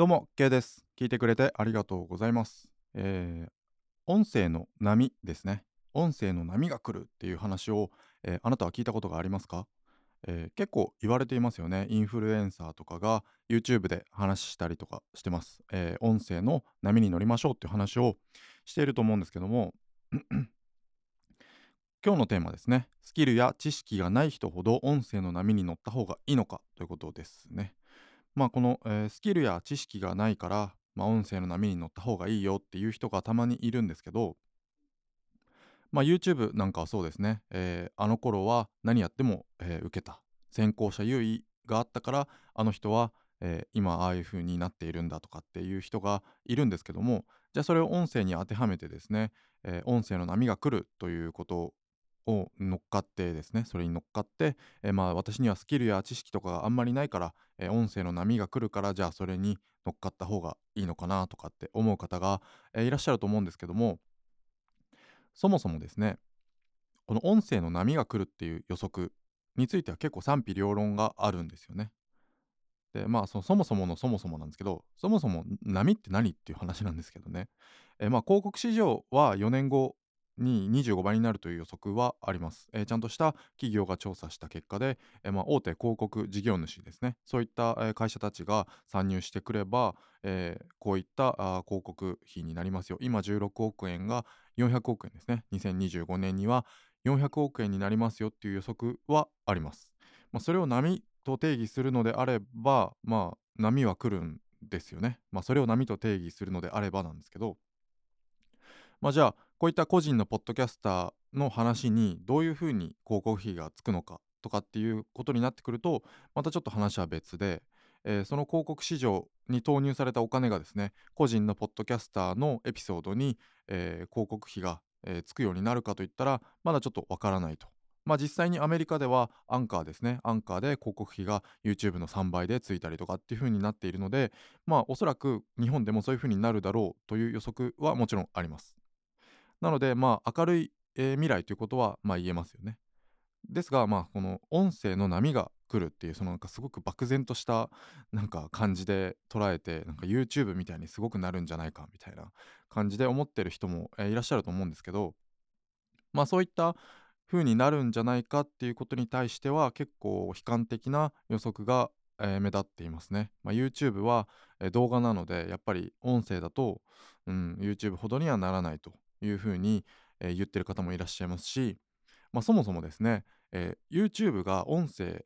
どうも、K です。聞いてくれてありがとうございます。えー音声の波ですね。音声の波が来るっていう話を、えーあなたは聞いたことがありますか、えー結構言われていますよね。インフルエンサーとかが YouTube で話したりとかしてます。えー音声の波に乗りましょうっていう話をしていると思うんですけども、今日のテーマですね。スキルや知識がない人ほど音声の波に乗った方がいいのかということですね。まあこの、えースキルや知識がないから、まあ、音声の波に乗った方がいいよっていう人がたまにいるんですけど、まあ、YouTube なんかはそうですね、えーあの頃は何やっても、えー受けた。先行者優位があったからあの人は、えー今ああいう風になっているんだとかっていう人がいるんですけどもじゃあそれを音声に当てはめてですね、えー音声の波が来るということを乗っかってですねそれに乗っかって、えーまあ私にはスキルや知識とかがあんまりないから、えー音声の波が来るからじゃあそれに乗っかった方がいいのかなとかって思う方が、えーいらっしゃると思うんですけどもそもそもですねこの音声の波が来るっていう予測については結構賛否両論があるんですよね。でまあそそもそものそもそもなんですけどそもそも波って何っていう話なんですけどね、えーまあ広告市場は4年後に25倍になるという予測はあります、えーちゃんとした企業が調査した結果で、えーまあ大手広告事業主ですね。そういった、会社たちが参入してくれば、えこういった広告費になりますよ。今16億円が400億円ですね。2025年には400億円になりますよっていう予測はあります、まあ、それを波と定義するのであればまあ波は来るんですよね。まあそれを波と定義するのであればなんですけど。まあじゃあこういった個人のポッドキャスターの話にどういうふうに広告費がつくのかとかっていうことになってくるとまたちょっと話は別で、えーその広告市場に投入されたお金がですね個人のポッドキャスターのエピソードに、えー広告費が、えーつくようになるかといったらまだちょっとわからないと。まあ実際にアメリカではアンカーですねアンカーで広告費が YouTube の3倍でついたりとかっていう風になっているのでまあおそらく日本でもそういう風になるだろうという予測はもちろんあります。なのでまあ明るい、えー未来ということはまあ言えますよね。ですがまあこの音声の波が来るっていうそのなんかすごく漠然としたなんか感じで捉えてなんか YouTube みたいにすごくなるんじゃないかみたいな感じで思ってる人も、えーいらっしゃると思うんですけどまあそういった風になるんじゃないかっていうことに対しては結構悲観的な予測が、えー目立っていますね。まあ、YouTube は、えー動画なのでやっぱり音声だと、うん、YouTube ほどにはならないという風に、えー言ってる方もいらっしゃいますし、まあ、そもそもですね、えー YouTube が音声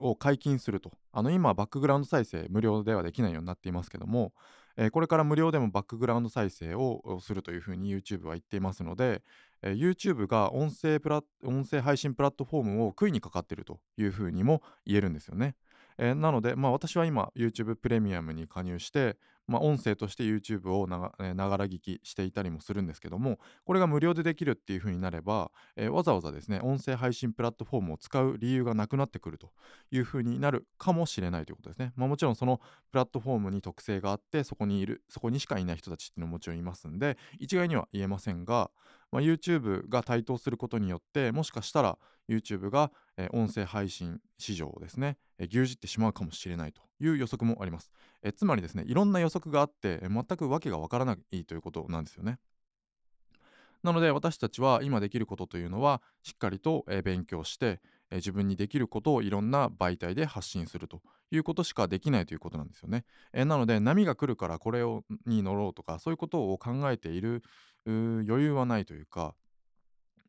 を解禁するとあの今バックグラウンド再生無料ではできないようになっていますけども、えーこれから無料でもバックグラウンド再生をするというふうに YouTube は言っていますので、えー YouTube が音声プラ音声配信プラットフォームを食いにかかっているというふうにも言えるんですよね。えーなので、まあ、私は今 YouTube プレミアムに加入して、まあ、音声として YouTube をながら聞きしていたりもするんですけどもこれが無料でできるっていう風になれば、えーわざわざですね音声配信プラットフォームを使う理由がなくなってくるという風になるかもしれないということですね。まあ、もちろんそのプラットフォームに特性があってそこにいるそこにしかいない人たちっていうのももちろんいますんで一概には言えませんが、まあ、YouTube が台頭することによってもしかしたら YouTube が、えー音声配信市場をですね、えー牛耳ってしまうかもしれないという予測もあります。えーつまりですねいろんな予測があって、えー全く訳がわからないということなんですよね。なので私たちは今できることというのはしっかりと、えー勉強して、えー自分にできることをいろんな媒体で発信するということしかできないということなんですよね。えーなので波が来るからこれをに乗ろうとかそういうことを考えている余裕はないというか、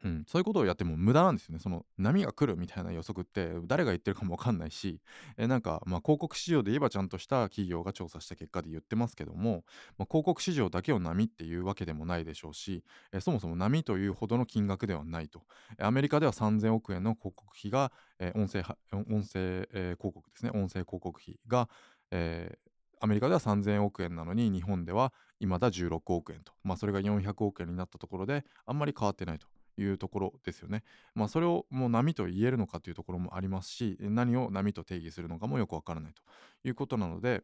うん、そういうことをやっても無駄なんですよね。その波が来るみたいな予測って誰が言ってるかもわかんないし、えなんかまあ広告市場で言えばちゃんとした企業が調査した結果で言ってますけども、まあ、広告市場だけを波っていうわけでもないでしょうし、えそもそも波というほどの金額ではないと。アメリカでは3000億円の広告費が、え音声音声、えー広告ですね音声広告費が、えーアメリカでは3000億円なのに日本では未だ16億円と、まあ、それが400億円になったところであんまり変わってないというところですよね。まあそれをもう波と言えるのかというところもありますし何を波と定義するのかもよくわからないということなので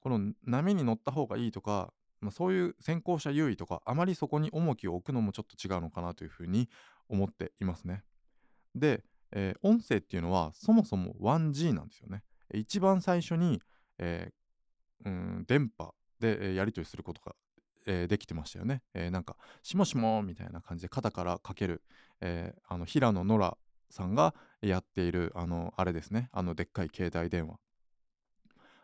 この波に乗った方がいいとか、まあ、そういう先行者優位とかあまりそこに重きを置くのもちょっと違うのかなというふうに思っていますね。で、えー音声っていうのはそもそも 1G なんですよね。一番最初に、えーうん、電波で、やり取りすることが、えできてましたよね。えなんか「しもしも」みたいな感じで肩からかける、えあの平野ノラさんがやっているあのあれですねあのでっかい携帯電話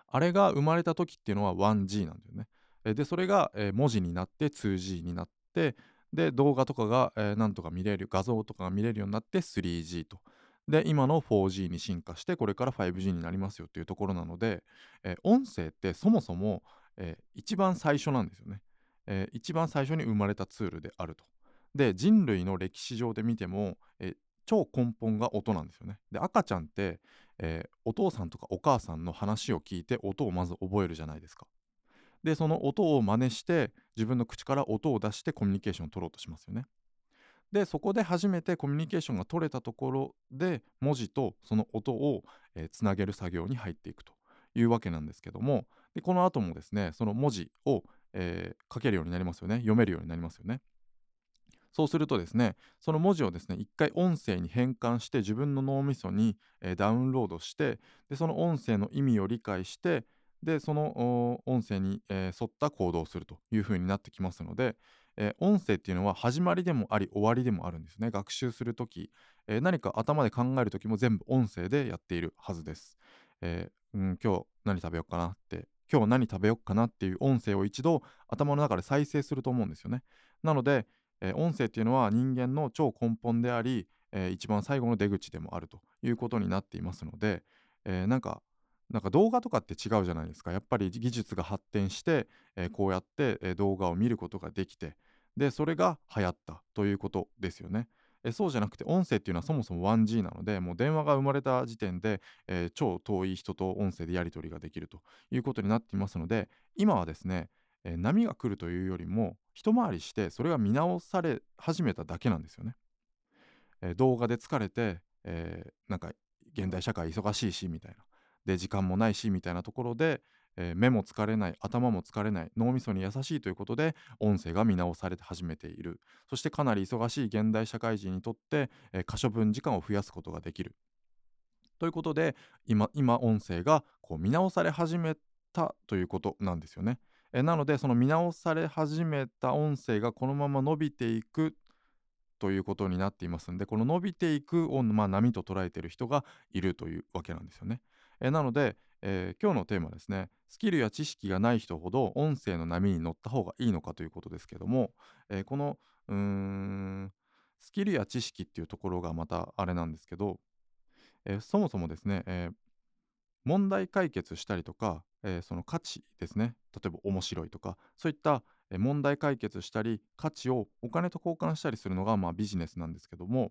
あれが生まれた時っていうのは 1G なんだよね。でそれが、え文字になって 2G になってで動画とかが、えー、なんとか見れる画像とかが見れるようになって 3G とで今の 4G に進化してこれから 5G になりますよっていうところなので、えー、音声ってそもそも、えー、一番最初なんですよね、えー、一番最初に生まれたツールであると。で人類の歴史上で見ても、え超根本が音なんですよね。で赤ちゃんって、えお父さんとかお母さんの話を聞いて音をまず覚えるじゃないですか。でその音を真似して自分の口から音を出してコミュニケーションを取ろうとしますよね。でそこで初めてコミュニケーションが取れたところで文字とその音を、えー、つなげる作業に入っていくというわけなんですけどもでこの後もですねその文字を、えー、書けるようになりますよね。読めるようになりますよね。そうするとですねその文字をですね一回音声に変換して自分の脳みそに、えー、ダウンロードしてでその音声の意味を理解してでその音声に、えー、沿った行動をするというふうになってきますので、えー、音声っていうのは始まりでもあり終わりでもあるんですね。学習する時、えー、何か頭で考える時も全部音声でやっているはずです、えー、うん、今日何食べようかなって。今日何食べようかなっていう音声を一度頭の中で再生すると思うんですよね。なので、え音声っていうのは人間の超根本であり、え一番最後の出口でもあるということになっていますので、えなんかなんか動画とかって違うじゃないですかやっぱり技術が発展して、えー、こうやって、えー、動画を見ることができてでそれが流行ったということですよね。えそうじゃなくて音声っていうのはそもそも 1G なのでもう電話が生まれた時点で、えー、超遠い人と音声でやり取りができるということになっていますので今はですね、えー、波が来るというよりも一回りしてそれが見直され始めただけなんですよね。えー、動画で疲れて、えなんか現代社会忙しいしみたいなで時間もないしみたいなところで、えー、目も疲れない頭も疲れない脳みそに優しいということで音声が見直されて始めているそしてかなり忙しい現代社会人にとって、えー、可処分時間を増やすことができるということで今今音声がこう見直され始めたということなんですよね。えなのでその見直され始めた音声がこのまま伸びていくということになっていますんでこの伸びていくを、まあ、波と捉えている人がいるというわけなんですよね。えなので、えー、今日のテーマですねスキルや知識がない人ほど音声の波に乗った方がいいのかということですけども、えー、このうーんスキルや知識っていうところがまたあれなんですけど、えー、そもそもですね、え問題解決したりとか、えその価値ですね例えば面白いとかそういった問題解決したり価値をお金と交換したりするのがまあビジネスなんですけども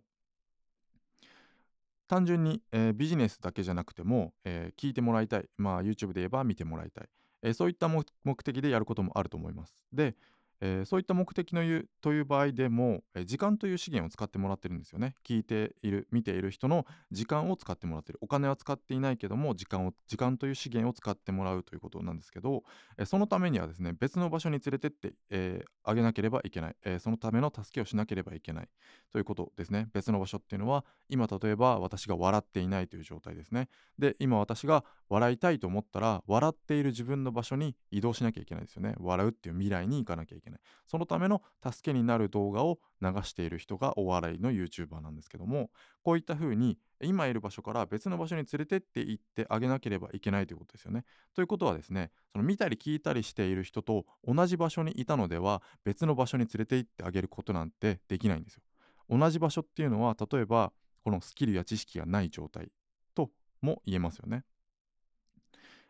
単純に、えー、ビジネスだけじゃなくても、えー、聞いてもらいたい、まあ、YouTube で言えば見てもらいたい、えー、そういった目的でやることもあると思います。で、えー、そういった目的のいうという場合でも、えー、時間という資源を使ってもらってるんですよね。聞いている、見ている人の時間を使ってもらってる。お金は使っていないけども、時間を、時間という資源を使ってもらうということなんですけど、えー、そのためにはですね、別の場所に連れてって、えあげなければいけない、えそのための助けをしなければいけないということですね。別の場所っていうのは、今例えば私が笑っていないという状態ですね。で、今私が笑いたいと思ったら、笑っている自分の場所に移動しなきゃいけないですよね。笑うっていう未来に行かなきゃいけない。けないそのための助けになる動画を流している人がお笑いの YouTuber なんですけどもこういった風に今いる場所から別の場所に連れてって行ってあげなければいけないということですよね。ということはですねその見たり聞いたりしている人と同じ場所にいたのでは別の場所に連れて行ってあげることなんてできないんですよ。同じ場所っていうのは例えばこのスキルや知識がない状態とも言えますよね。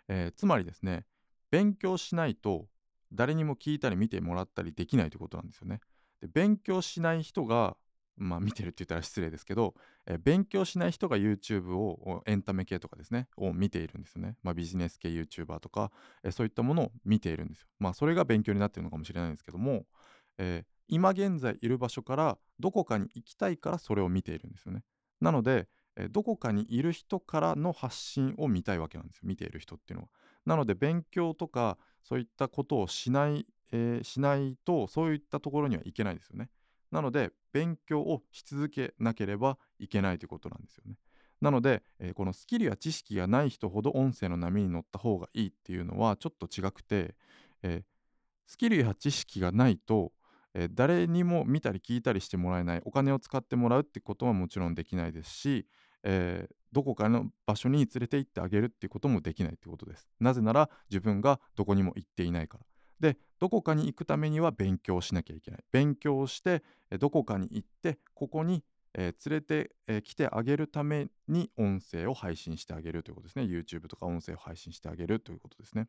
えー、つまりですね勉強しないと誰にも聞いたり見てもらったりできないということなんですよね。で勉強しない人がまあ見てるって言ったら失礼ですけど、え勉強しない人が YouTube をエンタメ系とかですねを見ているんですよね。まあ、ビジネス系 YouTuber とか、えそういったものを見ているんですよ。まあそれが勉強になっているのかもしれないんですけども、えー、今現在いる場所からどこかに行きたいからそれを見ているんですよね。なので、えどこかにいる人からの発信を見たいわけなんですよ見ている人っていうのは。なので勉強とかそういったことをしない、えー、しないとそういったところにはいけないですよね。なので勉強をし続けなければいけないということなんですよね。なので、えーこのスキルや知識がない人ほど音声の波に乗った方がいいっていうのはちょっと違くて、えースキルや知識がないと、えー誰にも見たり聞いたりしてもらえないお金を使ってもらうってことはもちろんできないですし、えーどこかの場所に連れて行ってあげるっていうこともできないってことです。なぜなら自分がどこにも行っていないから。でどこかに行くためには勉強しなきゃいけない。勉強してどこかに行ってここにえー連れて、えー来てあげるために音声を配信してあげるということですね。YouTube とか音声を配信してあげるということですね。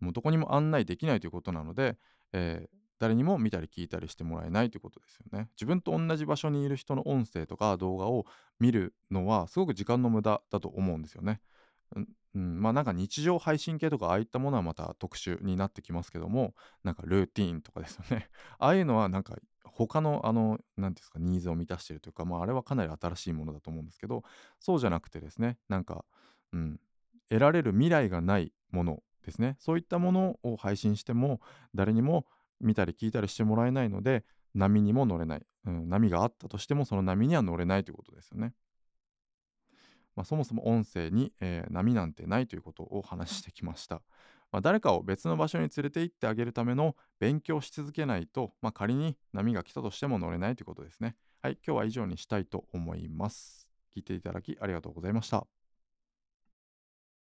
もうどこにも案内できないということなので、えー誰にも見たり聞いたりしてもらえないということですよね。自分と同じ場所にいる人の音声とか動画を見るのはすごく時間の無駄だと思うんですよね。うん、まあなんか日常配信系とかああいったものはまた特殊になってきますけどもなんかルーティーンとかですよね ああいうのはなんか他のあの何ていうんですかニーズを満たしてるというかまああれはかなり新しいものだと思うんですけどそうじゃなくてですねなんか、うん、得られる未来がないものですねそういったものを配信しても誰にも見たり聞いたりしてもらえないので波にも乗れない、うん、波があったとしてもその波には乗れないということですよね。まあ、そもそも音声に、えー波なんてないということを話してきました。まあ、誰かを別の場所に連れて行ってあげるための勉強し続けないと、まあ、仮に波が来たとしても乗れないということですね。はい、今日は以上にしたいと思います。聞いていただきありがとうございました。